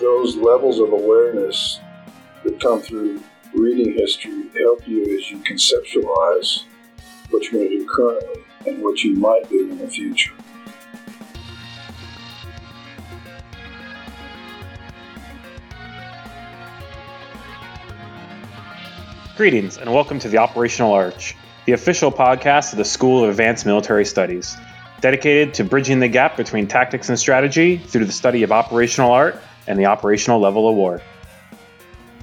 those levels of awareness that come through reading history help you as you conceptualize what you're going to do currently and what you might do in the future. Greetings and welcome to the Operational Arch, the official podcast of the School of Advanced Military Studies, dedicated to bridging the gap between tactics and strategy through the study of operational art and the operational level war.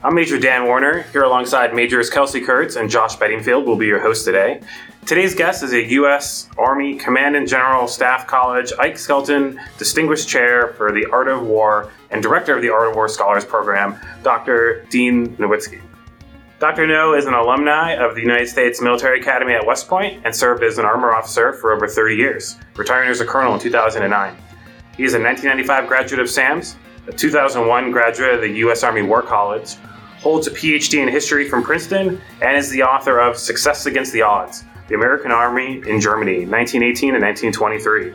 I'm Major Dan Warner, here alongside Majors Kelsey Kurtz and Josh Bedingfield will be your host today. Today's guest is a U.S. Army Command and General Staff College Ike Skelton Distinguished Chair for the Art of War and Director of the Art of War Scholars Program, Dr. Dean Nowowiejski. Dr. No is an alumni of the United States Military Academy at West Point and served as an armor officer for over 30 years, retiring as a colonel in 2009. He is a 1995 graduate of SAMS, a 2001 graduate of the U.S. Army War College, holds a PhD in history from Princeton, and is the author of Success Against the Odds The American Army in Germany, 1918 and 1923.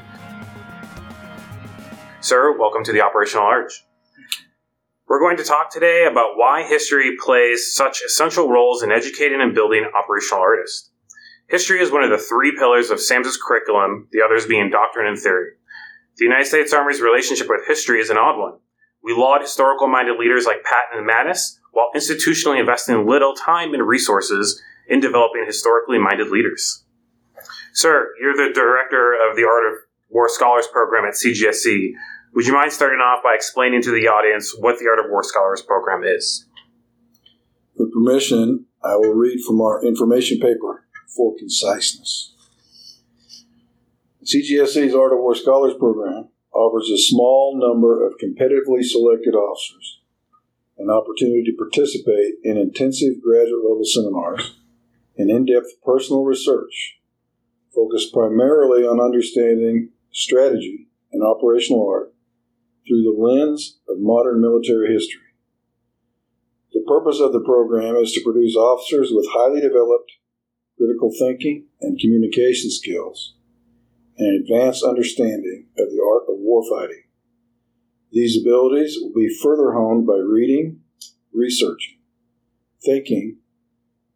Sir, welcome to the Operational Arch. We're going to talk today about why history plays such essential roles in educating and building operational artists. History is one of the three pillars of SAMS's curriculum, the others being doctrine and theory. The United States Army's relationship with history is an odd one. We laud historical minded leaders like Patton and Mattis, while institutionally investing little time and resources in developing historically minded leaders. Sir, you're the director of the Art of War Scholars Program at CGSC. Would you mind starting off by explaining to the audience what the Art of War Scholars Program is? With permission, I will read from our information paper for conciseness. CGSC's Art of War Scholars Program offers a small number of competitively selected officers an opportunity to participate in intensive graduate level seminars and in depth personal research focused primarily on understanding strategy and operational art through the lens of modern military history. The purpose of the program is to produce officers with highly developed critical thinking and communication skills and an advanced understanding of the art of warfighting. These abilities will be further honed by reading, researching, thinking,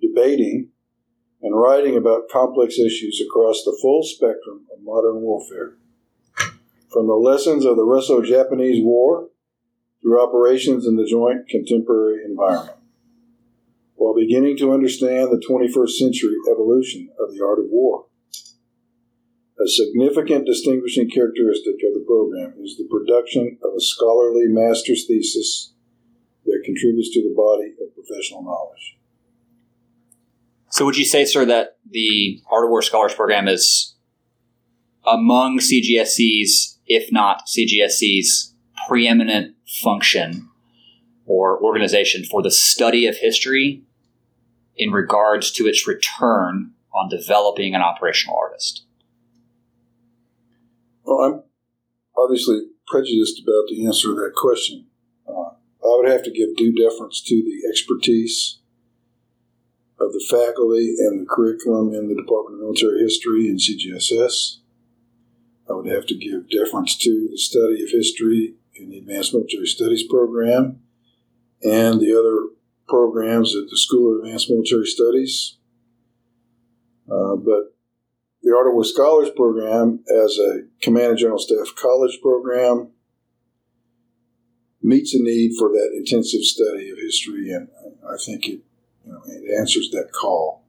debating, and writing about complex issues across the full spectrum of modern warfare from the lessons of the Russo Japanese War through operations in the joint contemporary environment, while beginning to understand the 21st century evolution of the art of war. A significant distinguishing characteristic of the program is the production of a scholarly master's thesis that contributes to the body of professional knowledge. So, would you say, sir, that the Art of War Scholars Program is among CGSC's if not CGSC's preeminent function or organization for the study of history in regards to its return on developing an operational artist? Well, I'm obviously prejudiced about the answer to that question. Uh, I would have to give due deference to the expertise of the faculty and the curriculum in the Department of Military History and CGSS. I would have to give deference to the study of history in the Advanced Military Studies program and the other programs at the School of Advanced Military Studies. Uh, but the War Scholars program, as a Command and General Staff College program, meets a need for that intensive study of history, and I think it, you know, it answers that call.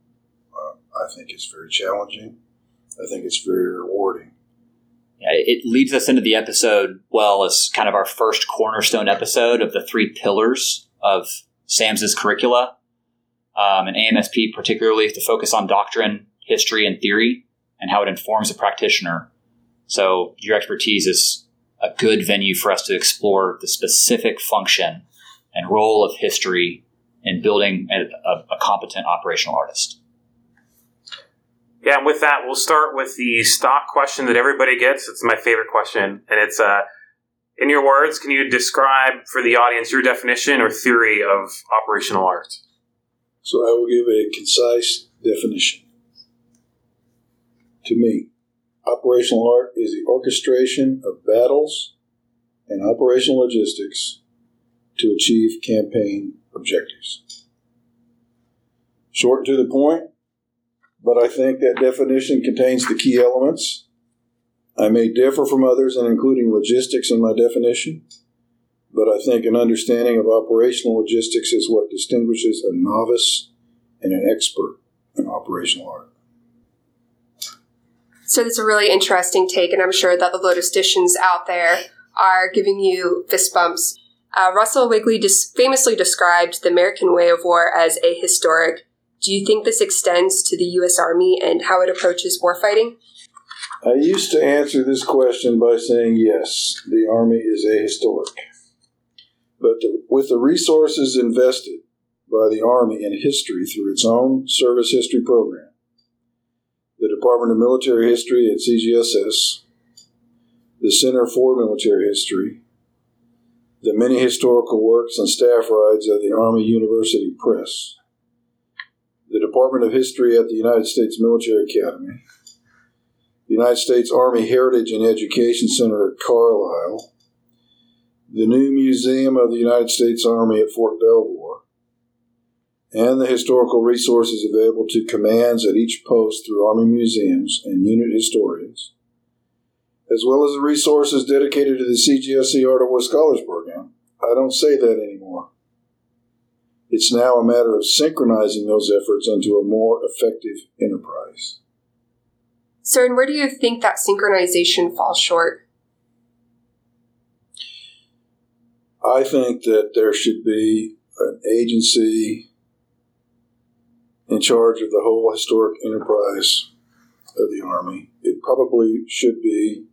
Uh, I think it's very challenging. I think it's very rewarding it leads us into the episode well as kind of our first cornerstone episode of the three pillars of SAMS's curricula, um, and AMSP particularly to focus on doctrine, history, and theory, and how it informs a practitioner. So your expertise is a good venue for us to explore the specific function and role of history in building a, a, a competent operational artist. Yeah, and with that, we'll start with the stock question that everybody gets. It's my favorite question, and it's uh, in your words, can you describe for the audience your definition or theory of operational art? So I will give a concise definition. To me, operational art is the orchestration of battles and operational logistics to achieve campaign objectives. Short and to the point, but I think that definition contains the key elements. I may differ from others in including logistics in my definition, but I think an understanding of operational logistics is what distinguishes a novice and an expert in operational art. So that's a really interesting take, and I'm sure that the logisticians out there are giving you fist bumps. Uh, Russell Weigley dis- famously described the American way of war as ahistoric. Do you think this extends to the U.S. Army and how it approaches warfighting? I used to answer this question by saying yes, the Army is ahistoric. But the, with the resources invested by the Army in history through its own service history program, Department of Military History at CGSS, the Center for Military History, the many historical works and staff rides of the Army University Press, the Department of History at the United States Military Academy, the United States Army Heritage and Education Center at Carlisle, the new Museum of the United States Army at Fort Belvoir, and the historical resources available to commands at each post through Army museums and unit historians, as well as the resources dedicated to the CGSC Art of War Scholars Program. I don't say that anymore. It's now a matter of synchronizing those efforts into a more effective enterprise. Sir, and where do you think that synchronization falls short? I think that there should be an agency in charge of the whole historic enterprise of the Army. It probably should be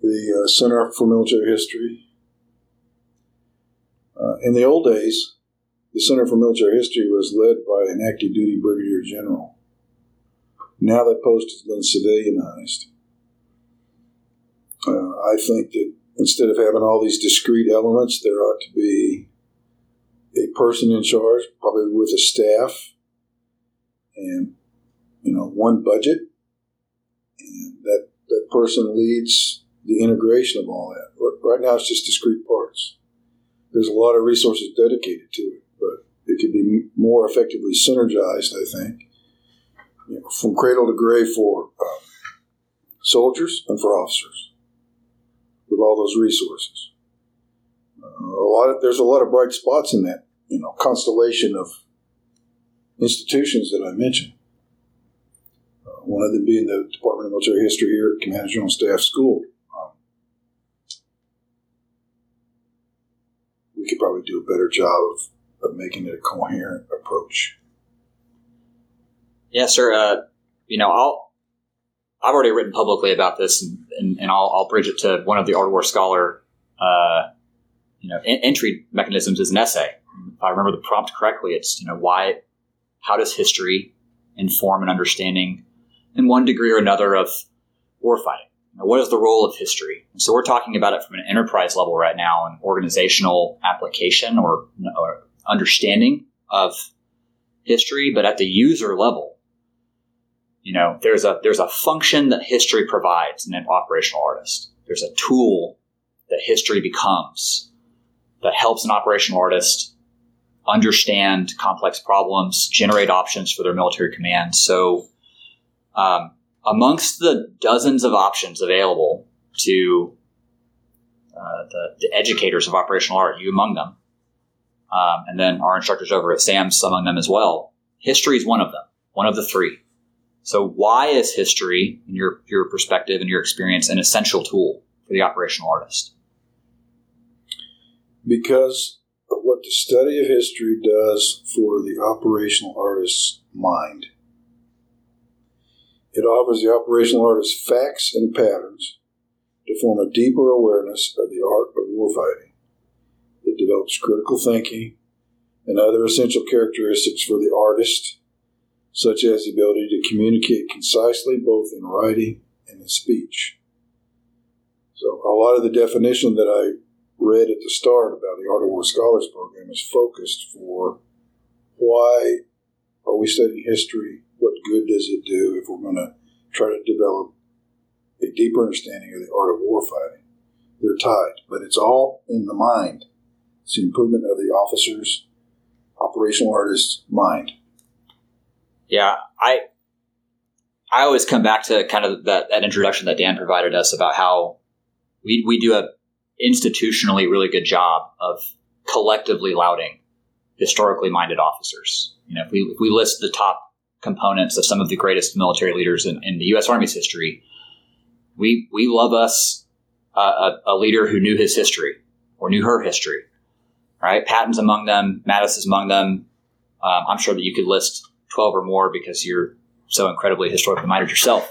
the uh, Center for Military History. Uh, in the old days, the Center for Military History was led by an active duty brigadier general. Now that post has been civilianized. Uh, I think that instead of having all these discrete elements, there ought to be a person in charge, probably with a staff, and you know one budget, and that that person leads the integration of all that. Right now, it's just discrete parts. There's a lot of resources dedicated to it, but it could be more effectively synergized. I think, you know, from cradle to grave for uh, soldiers and for officers with all those resources. Uh, a lot of, there's a lot of bright spots in that you know constellation of institutions that I mentioned. Uh, one of them being the Department of Military History here at Commander General Staff School. Um, we could probably do a better job of, of making it a coherent approach. Yeah, sir. Uh, you know, I'll I've already written publicly about this, and, and, and I'll, I'll, bridge it to one of the Art War Scholar, uh, you know, en- entry mechanisms is an essay. If I remember the prompt correctly, it's you know why, how does history inform an understanding, in one degree or another, of warfighting? What is the role of history? So we're talking about it from an enterprise level right now, an organizational application or, or understanding of history, but at the user level you know, there's a there's a function that history provides in an operational artist. There's a tool that history becomes that helps an operational artist understand complex problems, generate options for their military command. So, um, amongst the dozens of options available to uh, the, the, educators of operational art, you among them, um, and then our instructors over at SAMS among them as well, history is one of them, one of the three. So, why is history, in your, your perspective and your experience, an essential tool for the operational artist? Because the study of history does for the operational artist's mind. It offers the operational artist facts and patterns to form a deeper awareness of the art of warfighting. It develops critical thinking and other essential characteristics for the artist such as the ability to communicate concisely both in writing and in speech. So, a lot of the definition that I read at the start about the Art of War Scholars Program is focused for why are we studying history? What good does it do if we're going to try to develop a deeper understanding of the art of war fighting? They're tied, but it's all in the mind. It's the improvement of the officer's operational artist's mind. Yeah, I I always come back to kind of that, that introduction that Dan provided us about how we we do a institutionally really good job of collectively lauding historically minded officers. You know, if we if we list the top components of some of the greatest military leaders in, in the U.S. Army's history, we we love us a, a leader who knew his history or knew her history. Right, Patton's among them. Mattis is among them. Um, I'm sure that you could list 12 or more because you're so incredibly historically minded yourself.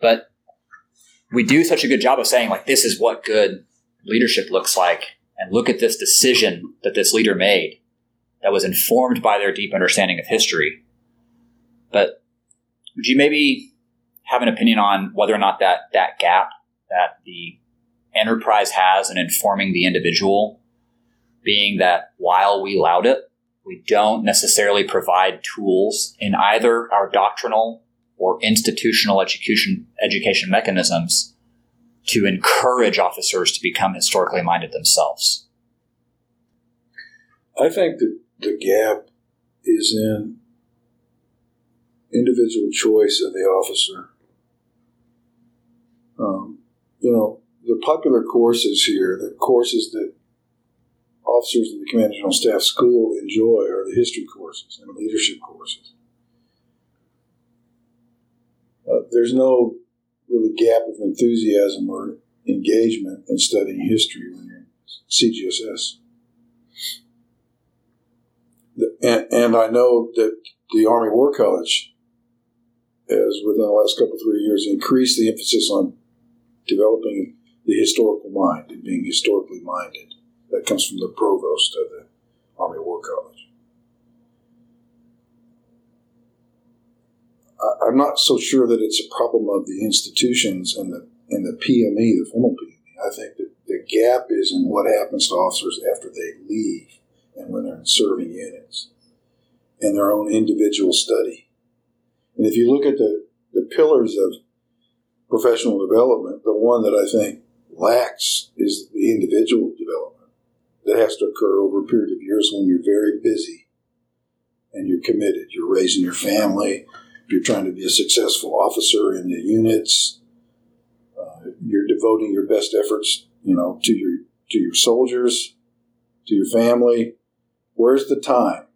But we do such a good job of saying, like, this is what good leadership looks like. And look at this decision that this leader made that was informed by their deep understanding of history. But would you maybe have an opinion on whether or not that, that gap that the enterprise has in informing the individual, being that while we laud it, we don't necessarily provide tools in either our doctrinal or institutional education education mechanisms to encourage officers to become historically minded themselves. I think that the gap is in individual choice of the officer. Um, you know, the popular courses here, the courses that officers in the Command General Staff School enjoy are the history courses and leadership courses. Uh, there's no really gap of enthusiasm or engagement in studying history when you're in CGSS. The, and, and I know that the Army War College has, within the last couple three years, increased the emphasis on developing the historical mind and being historically minded. That comes from the provost of the Army War College. I, I'm not so sure that it's a problem of the institutions and the and the PME, the formal PME. I think that the gap is in what happens to officers after they leave and when they're in serving units and their own individual study. And if you look at the, the pillars of professional development, the one that I think lacks is the individual development that has to occur over a period of years when you're very busy and you're committed. You're raising your family. You're trying to be a successful officer in the units. Uh, you're devoting your best efforts, you know, to your to your soldiers, to your family. Where's the time?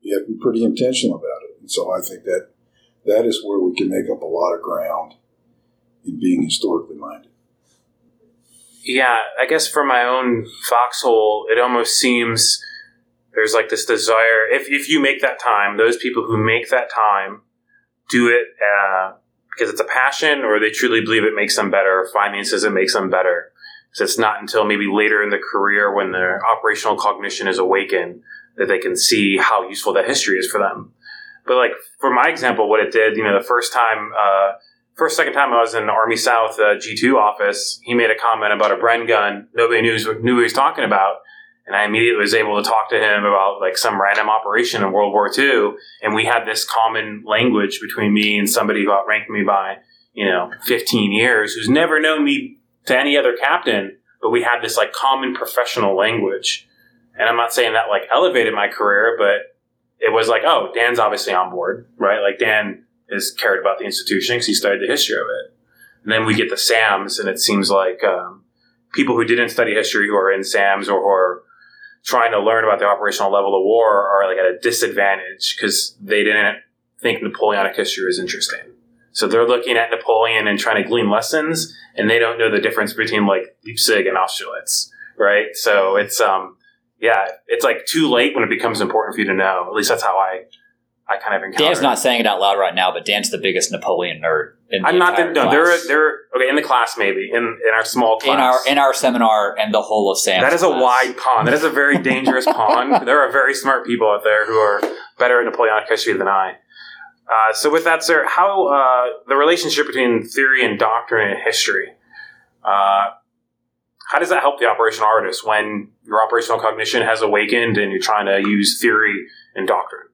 You have to be pretty intentional about it. And so I think that that is where we can make up a lot of ground in being historically minded yeah, I guess for my own foxhole, it almost seems there's like this desire. If, if you make that time, those people who make that time do it uh, because it's a passion or they truly believe it makes them better, finances it makes them better. So it's not until maybe later in the career when their operational cognition is awakened that they can see how useful that history is for them. But like for my example, what it did, you know, the first time uh, first second time I was in the Army South uh, G2 office, he made a comment about a Bren gun. Nobody knew, knew what he was talking about. And I immediately was able to talk to him about like some random operation in World War II. And we had this common language between me and somebody who outranked me by, you know, 15 years, who's never known me to any other captain. But we had this like common professional language. And I'm not saying that like elevated my career, but it was like, oh, Dan's obviously on board, right? Like Dan has cared about the institution because he studied the history of it. And then we get the SAMs, and it seems like um, people who didn't study history who are in SAMs or who are trying to learn about the operational level of war are like at a disadvantage because they didn't think Napoleonic history was interesting. So they're looking at Napoleon and trying to glean lessons, and they don't know the difference between like Leipzig and Austerlitz, right? So it's um, yeah, it's like too late when it becomes important for you to know. At least that's how I I kind of encountered. Dan's not saying it out loud right now, but Dan's the biggest Napoleon nerd. In the I'm not. The, no, class. they're they're okay in the class maybe in in our small class in our in our seminar and the whole of Sam. That is a wide pond. That is a very dangerous pond. There are very smart people out there who are better at Napoleonic history than I. Uh, so with that, sir, how uh, the relationship between theory and doctrine and history? Uh, how does that help the operational artist when your operational cognition has awakened and you're trying to use theory and doctrine?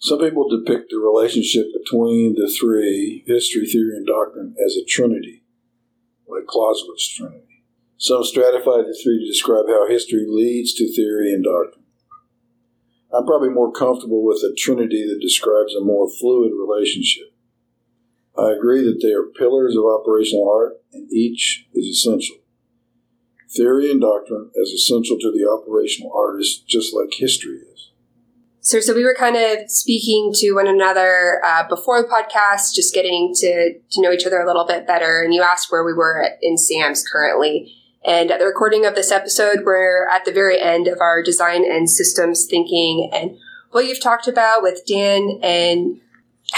Some people depict the relationship between the three, history, theory, and doctrine, as a trinity, like Clausewitz Trinity. Some stratify the three to describe how history leads to theory and doctrine. I'm probably more comfortable with a trinity that describes a more fluid relationship. I agree that they are pillars of operational art, and each is essential. Theory and doctrine as essential to the operational artist, just like history is. So, so we were kind of speaking to one another uh, before the podcast, just getting to, to know each other a little bit better. And you asked where we were in SAMS currently. And at the recording of this episode, we're at the very end of our design and systems thinking. And what you've talked about with Dan and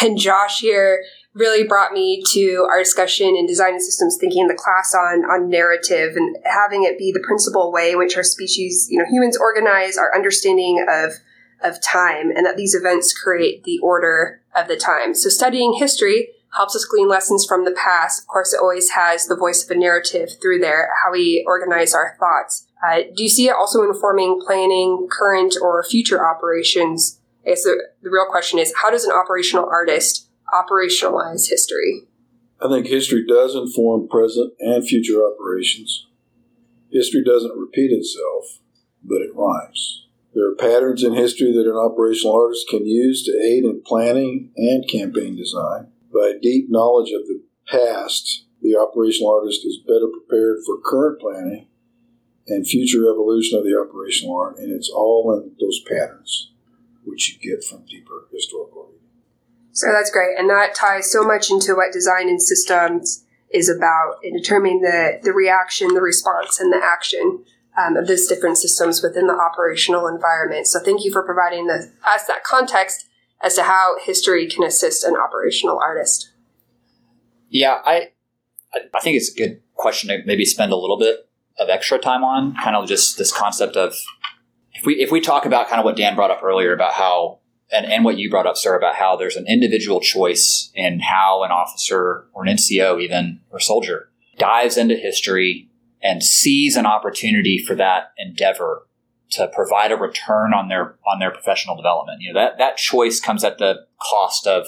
and Josh here really brought me to our discussion in design and systems thinking the class on on narrative and having it be the principal way in which our species, you know, humans organize our understanding of of time and that these events create the order of the time. So studying history helps us glean lessons from the past. Of course, it always has the voice of a narrative through there, how we organize our thoughts. Uh, do you see it also informing planning current or future operations? I guess the, the real question is how does an operational artist operationalize history? I think history does inform present and future operations. History doesn't repeat itself, but it rhymes. There are patterns in history that an operational artist can use to aid in planning and campaign design. By deep knowledge of the past, the operational artist is better prepared for current planning and future evolution of the operational art, and it's all in those patterns, which you get from deeper historical reading. So that's great, and that ties so much into what design and systems is about in determining the, the reaction, the response, and the action um, of those different systems within the operational environment. So thank you for providing the, us that context as to how history can assist an operational artist. Yeah, I I think it's a good question to maybe spend a little bit of extra time on, kind of just this concept of if we if we talk about kind of what Dan brought up earlier about how and, and what you brought up, sir, about how there's an individual choice in how an officer or an NCO even or soldier dives into history and sees an opportunity for that endeavor to provide a return on their on their professional development. You know that that choice comes at the cost of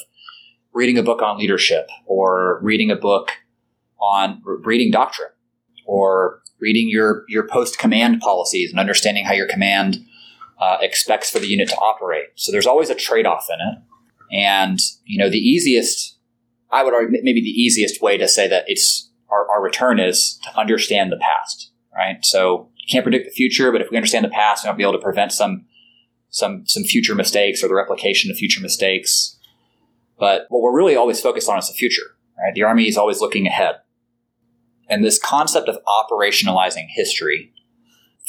reading a book on leadership or reading a book on reading doctrine or reading your your post command policies and understanding how your command uh, expects for the unit to operate. So there's always a trade off in it, and you know the easiest I would argue maybe the easiest way to say that it's our, our return is to understand the past, right? So you can't predict the future, but if we understand the past, we'll be able to prevent some some some future mistakes or the replication of future mistakes. But what we're really always focused on is the future, right? The Army is always looking ahead. And this concept of operationalizing history,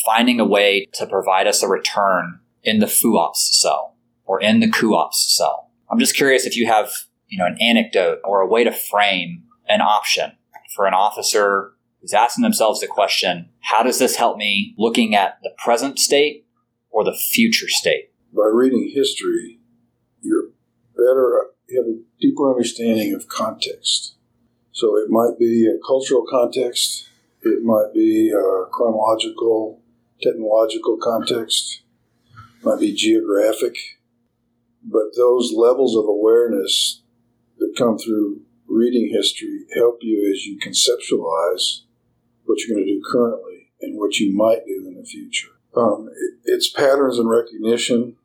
finding a way to provide us a return in the FUOPS cell or in the CUOPS cell. I'm just curious if you have, you know, an anecdote or a way to frame an option for an officer who's asking themselves the question, how does this help me looking at the present state or the future state? By reading history, you're better, you have a deeper understanding of context. So it might be a cultural context, it might be a chronological, technological context, it might be geographic, but those levels of awareness that come through reading history help you as you conceptualize what you're going to do currently and what you might do in the future. Um, it, it's patterns and recognition.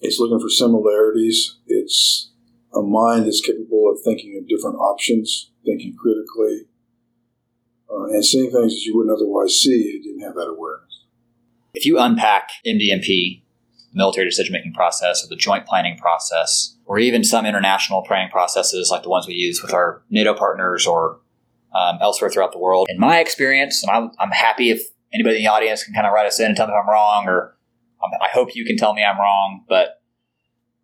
It's looking for similarities. It's a mind that's capable of thinking of different options, thinking critically, uh, and seeing things that you wouldn't otherwise see if you didn't have that awareness. If you unpack MDMP, military decision making process, or the joint planning process, or even some international planning processes like the ones we use with our NATO partners or um, elsewhere throughout the world. In my experience, and I'm, I'm happy if anybody in the audience can kind of write us in and tell me if I'm wrong, or um, I hope you can tell me I'm wrong. But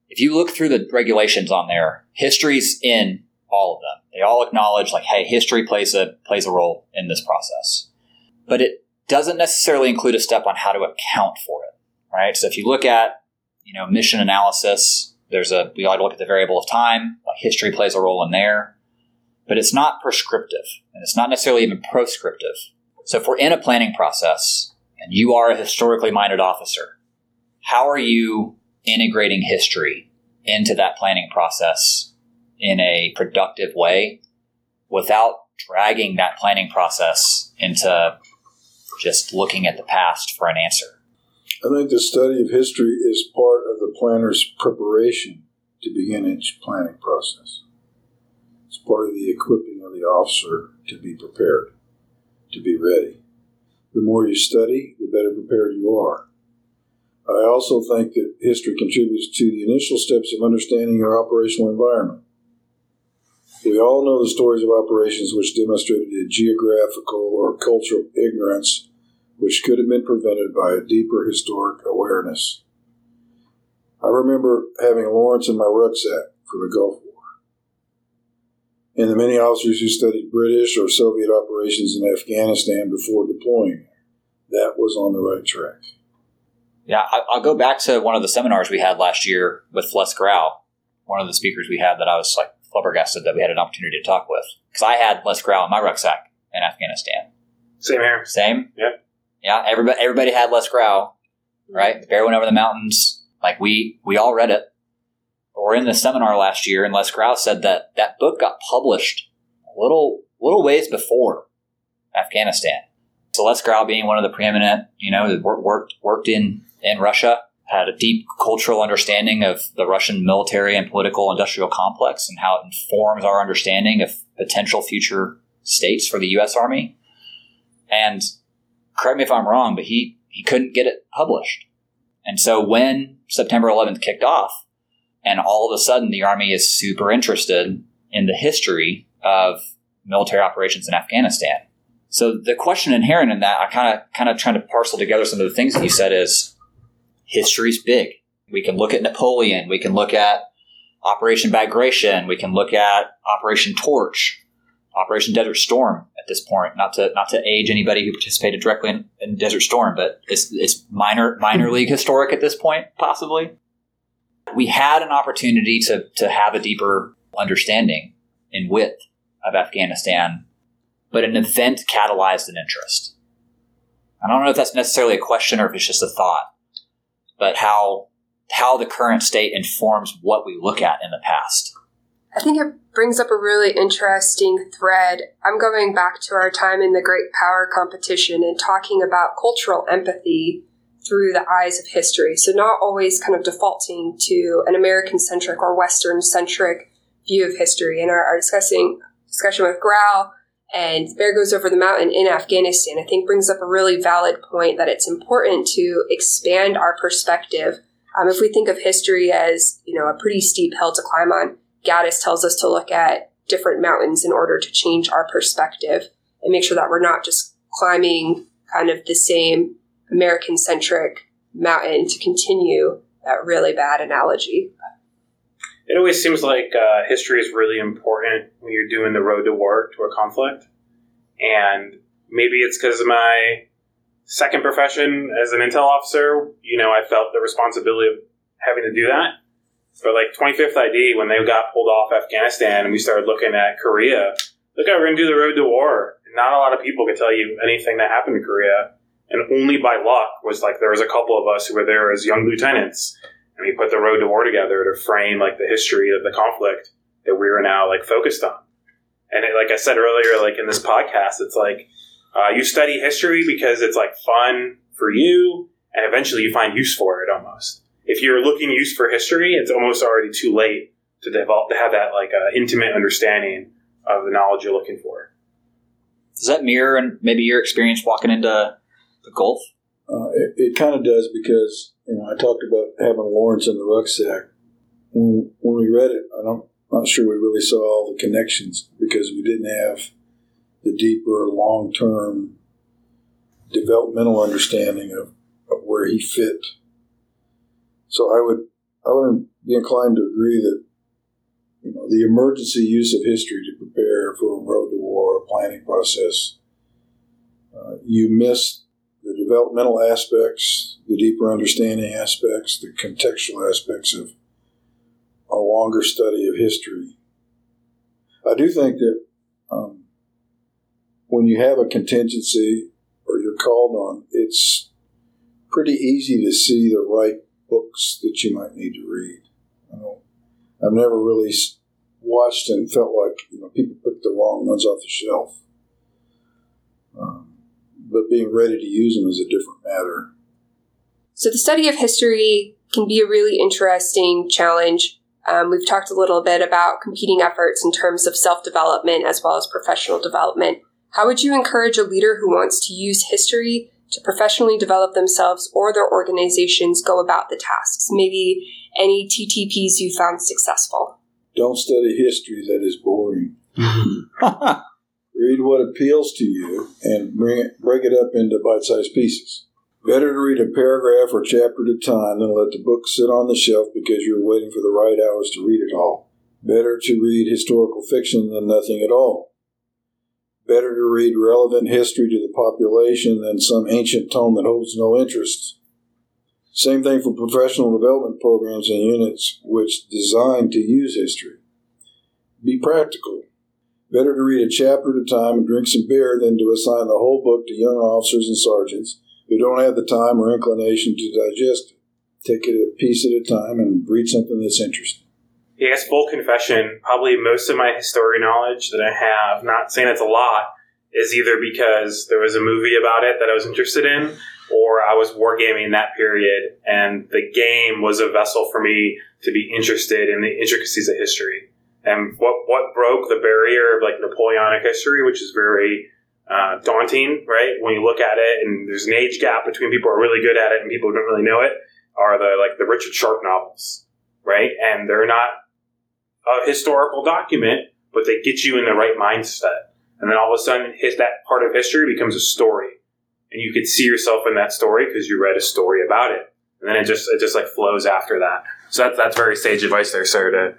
if you look through the regulations on there, history's in all of them. They all acknowledge like, hey, history plays a plays a role in this process, but it doesn't necessarily include a step on how to account for it, right? So if you look at you know mission analysis, there's a we ought to look at the variable of time. Like history plays a role in there but it's not prescriptive and it's not necessarily even proscriptive. So if we're in a planning process and you are a historically minded officer, how are you integrating history into that planning process in a productive way without dragging that planning process into just looking at the past for an answer. I think the study of history is part of the planner's preparation to begin each planning process. It's part of the equipping of the officer to be prepared, to be ready. The more you study, the better prepared you are. I also think that history contributes to the initial steps of understanding your operational environment. We all know the stories of operations which demonstrated a geographical or cultural ignorance which could have been prevented by a deeper historic awareness. I remember having Lawrence in my rucksack for the Gulf War. And the many officers who studied British or Soviet operations in Afghanistan before deploying that was on the right track. Yeah, I'll go back to one of the seminars we had last year with Les Grau, one of the speakers we had that I was like flabbergasted that we had an opportunity to talk with. Because I had Les Grau in my rucksack in Afghanistan. Same here. Same? Yep. Yeah, everybody, everybody had Les Grau, right? The Bear Went Over the Mountains. Like, we, we all read it. We're in the seminar last year, and Les Grau said that that book got published a little, little ways before Afghanistan. So Les Grau being one of the preeminent, you know, worked, worked in, in Russia, had a deep cultural understanding of the Russian military and political industrial complex and how it informs our understanding of potential future states for the U.S. Army. And correct me if I'm wrong, but he, he couldn't get it published. And so when September 11th kicked off, and all of a sudden the Army is super interested in the history of military operations in Afghanistan. So the question inherent in that, I kind of kind of trying to parcel together some of the things that you said is history's big. We can look at Napoleon, we can look at Operation Bagration, we can look at Operation Torch, Operation Desert Storm at this point. Not to not to age anybody who participated directly in, in Desert Storm, but it's it's minor minor hmm. league historic at this point, possibly. We had an opportunity to to have a deeper understanding and width of Afghanistan, but an event catalyzed an interest. I don't know if that's necessarily a question or if it's just a thought, but how how the current state informs what we look at in the past. I think it brings up a really interesting thread. I'm going back to our time in the Great Power Competition and talking about cultural empathy through the eyes of history. So, not always kind of defaulting to an American centric or Western centric view of history. In our, our discussing discussion with Grau and Bear Goes Over the Mountain in Afghanistan, I think brings up a really valid point that it's important to expand our perspective. Um, if we think of history as, you know, a pretty steep hill to climb on, Gaddis tells us to look at different mountains in order to change our perspective and make sure that we're not just climbing kind of the same American centric mountain to continue that really bad analogy. It always seems like uh, history is really important when you're doing the road to war, to a conflict. And maybe it's because my second profession as an intel officer, you know, I felt the responsibility of having to do that for like 25th ID when they got pulled off Afghanistan and we started looking at Korea. Look, how we're going to do the road to war. Not a lot of people could tell you anything that happened in Korea. And only by luck was like there was a couple of us who were there as young lieutenants, and we put the road to war together to frame like the history of the conflict that we were now like focused on. And it, like I said earlier, like in this podcast, it's like uh, you study history because it's like fun for you, and eventually you find use for it almost if you're looking use for history, it's almost already too late to develop to have that like uh, intimate understanding of the knowledge you're looking for. Does that mirror and maybe your experience walking into the Gulf? Uh, it, it kind of does because you know I talked about having Lawrence in the rucksack. When, when we read it, I'm not sure we really saw all the connections because we didn't have the deeper, long term developmental understanding of, of where he fit so I would I would be inclined to agree that you know the emergency use of history to prepare for a road to war planning process. Uh, you miss the developmental aspects, the deeper understanding aspects, the contextual aspects of a longer study of history. I do think that um, when you have a contingency or you're called on, it's pretty easy to see the right books that you might need to read. I I've never really watched and felt like you know people took the wrong ones off the shelf. Um, but being ready to use them is a different matter. So the study of history can be a really interesting challenge. Um, we've talked a little bit about competing efforts in terms of self development as well as professional development. How would you encourage a leader who wants to use history to professionally develop themselves or their organizations go about the tasks? Maybe any TTPs you found successful? Don't study history that is boring. Read what appeals to you and bring it, break it up into bite sized pieces. Better to read a paragraph or chapter at a time than let the book sit on the shelf because you're waiting for the right hours to read it all. Better to read historical fiction than nothing at all. Better to read relevant history to the population than some ancient tome that holds no interest. Same thing for professional development programs and units which design to use history. Be practical. Better to read a chapter at a time and drink some beer than to assign the whole book to young officers and sergeants who don't have the time or inclination to digest it. Take it a piece at a time and read something that's interesting. I guess full confession, probably most of my history knowledge that I have, not saying it's a lot, is either because there was a movie about it that I was interested in, or I was wargaming that period, and the game was a vessel for me to be interested in the intricacies of history. And what what broke the barrier of like Napoleonic history, which is very uh, daunting, right? When you look at it, and there's an age gap between people who are really good at it and people who don't really know it, are the like the Richard Sharpe novels, right? And they're not a historical document, but they get you in the right mindset. And then all of a sudden, his, that part of history becomes a story, and you could see yourself in that story because you read a story about it. And then it just it just like flows after that. So that's that's very sage advice there, sir. To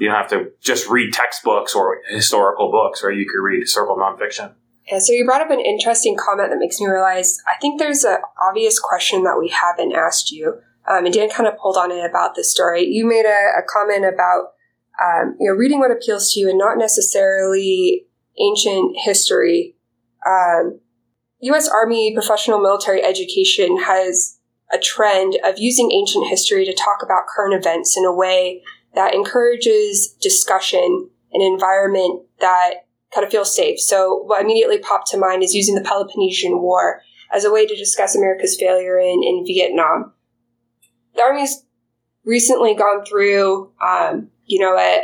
you don't have to just read textbooks or historical books, or you could read historical nonfiction. Yeah, so you brought up an interesting comment that makes me realize I think there's an obvious question that we haven't asked you. Um, and Dan kind of pulled on it about this story. You made a, a comment about um, you know reading what appeals to you and not necessarily ancient history. Um, U.S. Army professional military education has a trend of using ancient history to talk about current events in a way that encourages discussion, and an environment that kind of feels safe. So what immediately popped to mind is using the Peloponnesian War as a way to discuss America's failure in, in Vietnam. The Army's recently gone through, um, you know, a,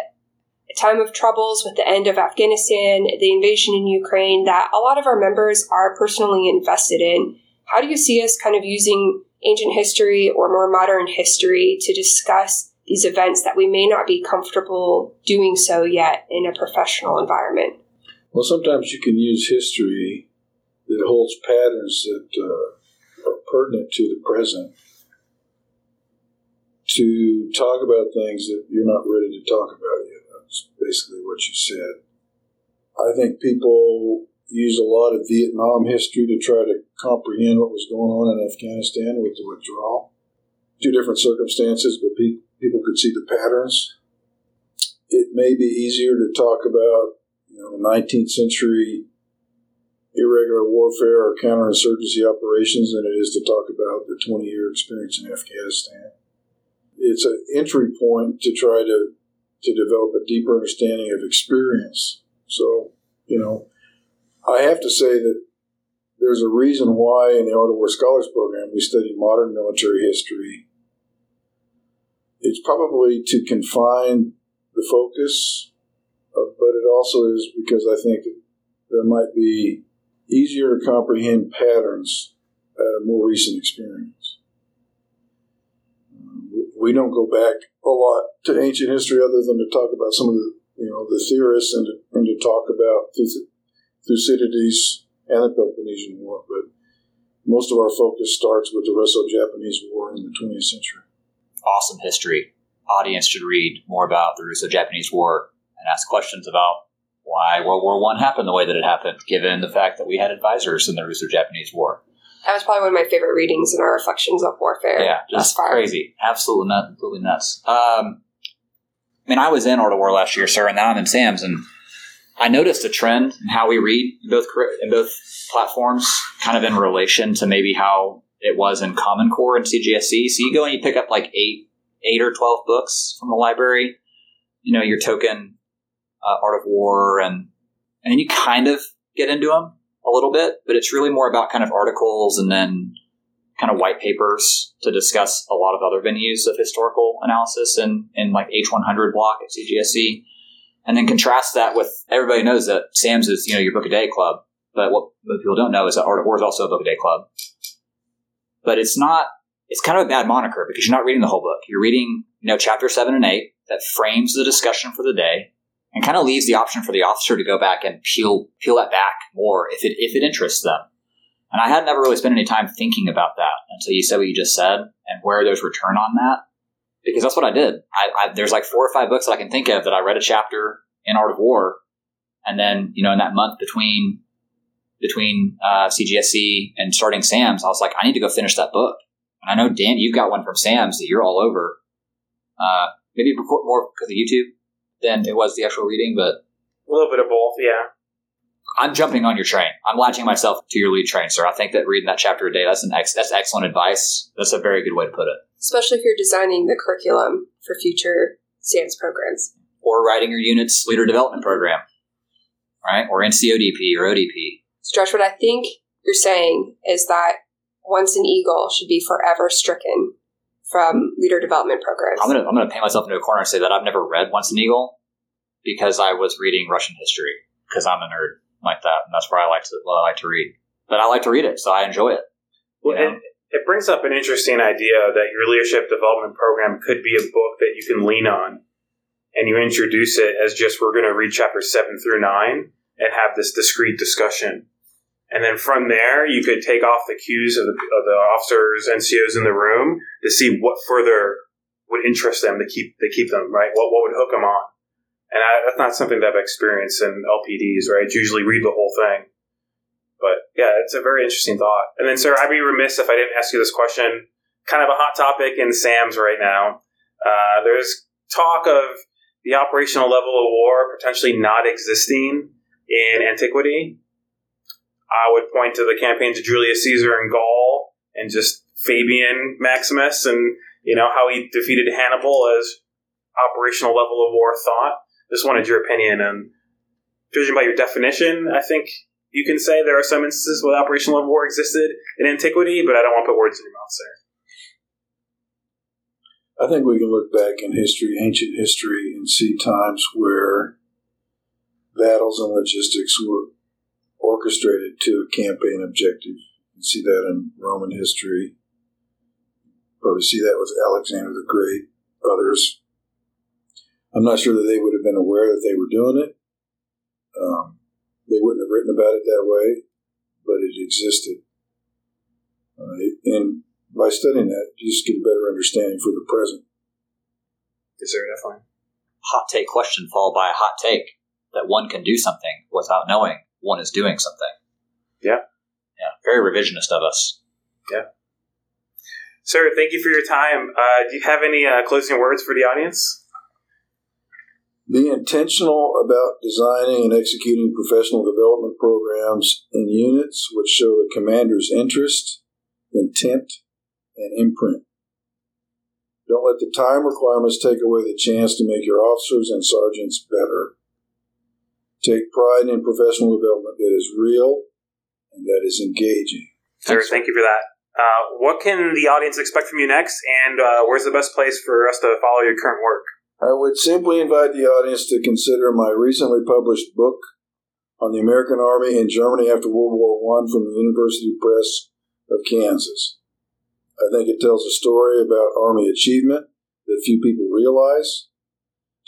a time of troubles with the end of Afghanistan, the invasion in Ukraine that a lot of our members are personally invested in. How do you see us kind of using ancient history or more modern history to discuss these events that we may not be comfortable doing so yet in a professional environment? Well, sometimes you can use history that holds patterns that uh, are pertinent to the present to talk about things that you're not ready to talk about yet. That's basically what you said. I think people use a lot of Vietnam history to try to comprehend what was going on in Afghanistan with the withdrawal. Two different circumstances, but pe- people could see the patterns. It may be easier to talk about, you know, 19th century irregular warfare or counterinsurgency operations than it is to talk about the 20 year experience in Afghanistan. It's an entry point to try to, to develop a deeper understanding of experience. So, you know, I have to say that there's a reason why in the Art of War Scholars Program we study modern military history. It's probably to confine the focus, uh, but it also is because I think there might be easier to comprehend patterns at a more recent experience. We don't go back a lot to ancient history other than to talk about some of the you know the theorists and to, and to talk about Thucydides and the Peloponnesian War, but most of our focus starts with the Russo-Japanese War in the 20th century. Awesome history. Audience should read more about the Russo-Japanese War and ask questions about why World War One happened the way that it happened, given the fact that we had advisors in the Russo-Japanese War. That was probably one of my favorite readings in our reflections of warfare. Yeah, just crazy, absolutely nuts, absolutely nuts. Um, I mean, I was in Art of War last year, sir, and now I'm in Sam's, and I noticed a trend in how we read in both in both platforms, kind of in relation to maybe how it was in Common Core and CGSC. So you go and you pick up like eight, eight or twelve books from the library. You know, your token uh, Art of War and and you kind of get into them a little bit, but it's really more about kind of articles and then kind of white papers to discuss a lot of other venues of historical analysis in, in like H100 block at CGSC. And then contrast that with everybody knows that SAMS is, you know, your book a day club. But what people don't know is that Art of War is also a book a day club. But it's not, it's kind of a bad moniker because you're not reading the whole book. You're reading, you know, chapter seven and eight that frames the discussion for the day and kind of leaves the option for the officer to go back and peel, peel that back more if it, if it interests them. And I had never really spent any time thinking about that until you said what you just said and where there's return on that. Because that's what I did. I, I, there's like four or five books that I can think of that I read a chapter in Art of War, and then you know in that month between between uh, CGSC and starting SAMS, I was like, I need to go finish that book. And I know Dan, you've got one from SAMS that you're all over. Uh, maybe more because of YouTube than it was the actual reading, but a little bit of both, yeah. I'm jumping on your train. I'm latching myself to your lead train, sir. I think that reading that chapter a day, that's an ex- that's excellent advice. That's a very good way to put it. Especially if you're designing the curriculum for future SAMS programs. Or writing your unit's leader development program, right? Or NCODP or ODP. So Josh, what I think you're saying is that once an eagle should be forever stricken from leader development programs. I'm gonna I'm gonna paint myself into a corner and say that I've never read Once an Eagle because I was reading Russian history because I'm a nerd like that, and that's where I like to well, I like to read. But I like to read it, so I enjoy it. Well, it, it brings up an interesting idea that your leadership development program could be a book that you can lean on, and you introduce it as just we're going to read chapters seven through nine and have this discrete discussion. And then from there, you could take off the cues of the, of the officers, NCOs in the room to see what further would interest them to keep to keep them right. What what would hook them on? And I, that's not something that I've experienced in LPDs, right? It's usually read the whole thing. But yeah, it's a very interesting thought. And then, sir, I'd be remiss if I didn't ask you this question. Kind of a hot topic in SAMS right now. Uh, there's talk of the operational level of war potentially not existing in antiquity. I would point to the campaigns of Julius Caesar in Gaul and just Fabian Maximus and you know how he defeated Hannibal as operational level of war thought. Just wanted your opinion, and judging by your definition, I think you can say there are some instances where operational level of war existed in antiquity, but I don't want to put words in your mouth, sir. I think we can look back in history, ancient history, and see times where battles and logistics were orchestrated to a campaign objective. You see that in Roman history. Probably see that with Alexander the Great, others. I'm not sure that they would have been aware that they were doing it. Um, they wouldn't have written about it that way, but it existed. And by studying that, you just get a better understanding for the present. Yes, sir, definitely. Hot take question followed by a hot take that one can do something without knowing one is doing something. Yeah. Yeah. Very revisionist of us. Yeah. Sir, thank you for your time. Uh, do you have any uh, closing words for the audience? Be intentional about designing and executing professional development programs in units which show the commander's interest, intent, and imprint. Don't let the time requirements take away the chance to make your officers and sergeants better. Take pride in professional development that is real and that is engaging. Sir, thank you for that. Uh, what can the audience expect from you next, and uh, where's the best place for us to follow your current work? I would simply invite the audience to consider my recently published book on the American Army in Germany after World War I from the University Press of Kansas. I think it tells a story about Army achievement that few people realize,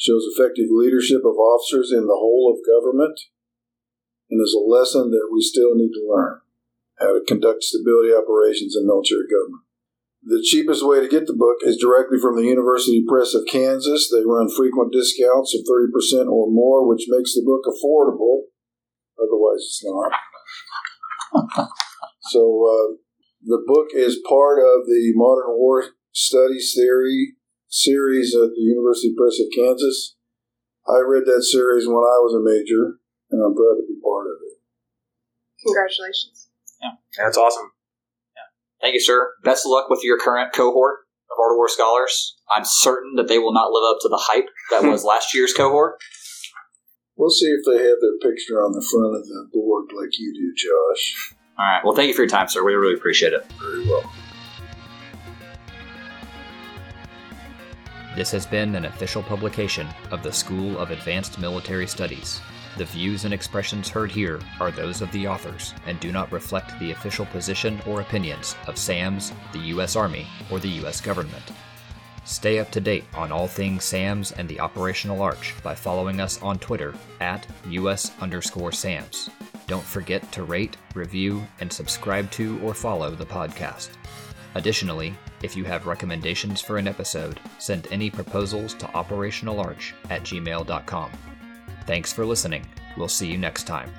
shows effective leadership of officers in the whole of government, and is a lesson that we still need to learn how to conduct stability operations in military government. The cheapest way to get the book is directly from the University Press of Kansas. They run frequent discounts of 30% or more, which makes the book affordable. Otherwise, it's not. so, uh, the book is part of the Modern War Studies Theory series at the University Press of Kansas. I read that series when I was a major, and I'm proud to be part of it. Congratulations. Yeah, that's awesome. Yeah. Thank you, sir. Best of luck with your current cohort of Art of War scholars. I'm certain that they will not live up to the hype that was last year's cohort. We'll see if they have their picture on the front of the board like you do, Josh. All right. Well, thank you for your time, sir. We really appreciate it. Very well. This has been an official publication of the School of Advanced Military Studies. The views and expressions heard here are those of the authors and do not reflect the official position or opinions of SAMS, the U.S. Army, or the U.S. government. Stay up to date on all things SAMS and the Operational Arch by following us on Twitter at US underscore SAMS. Don't forget to rate, review, and subscribe to or follow the podcast. Additionally, if you have recommendations for an episode, send any proposals to operationalarch at gmail.com. Thanks for listening. We'll see you next time.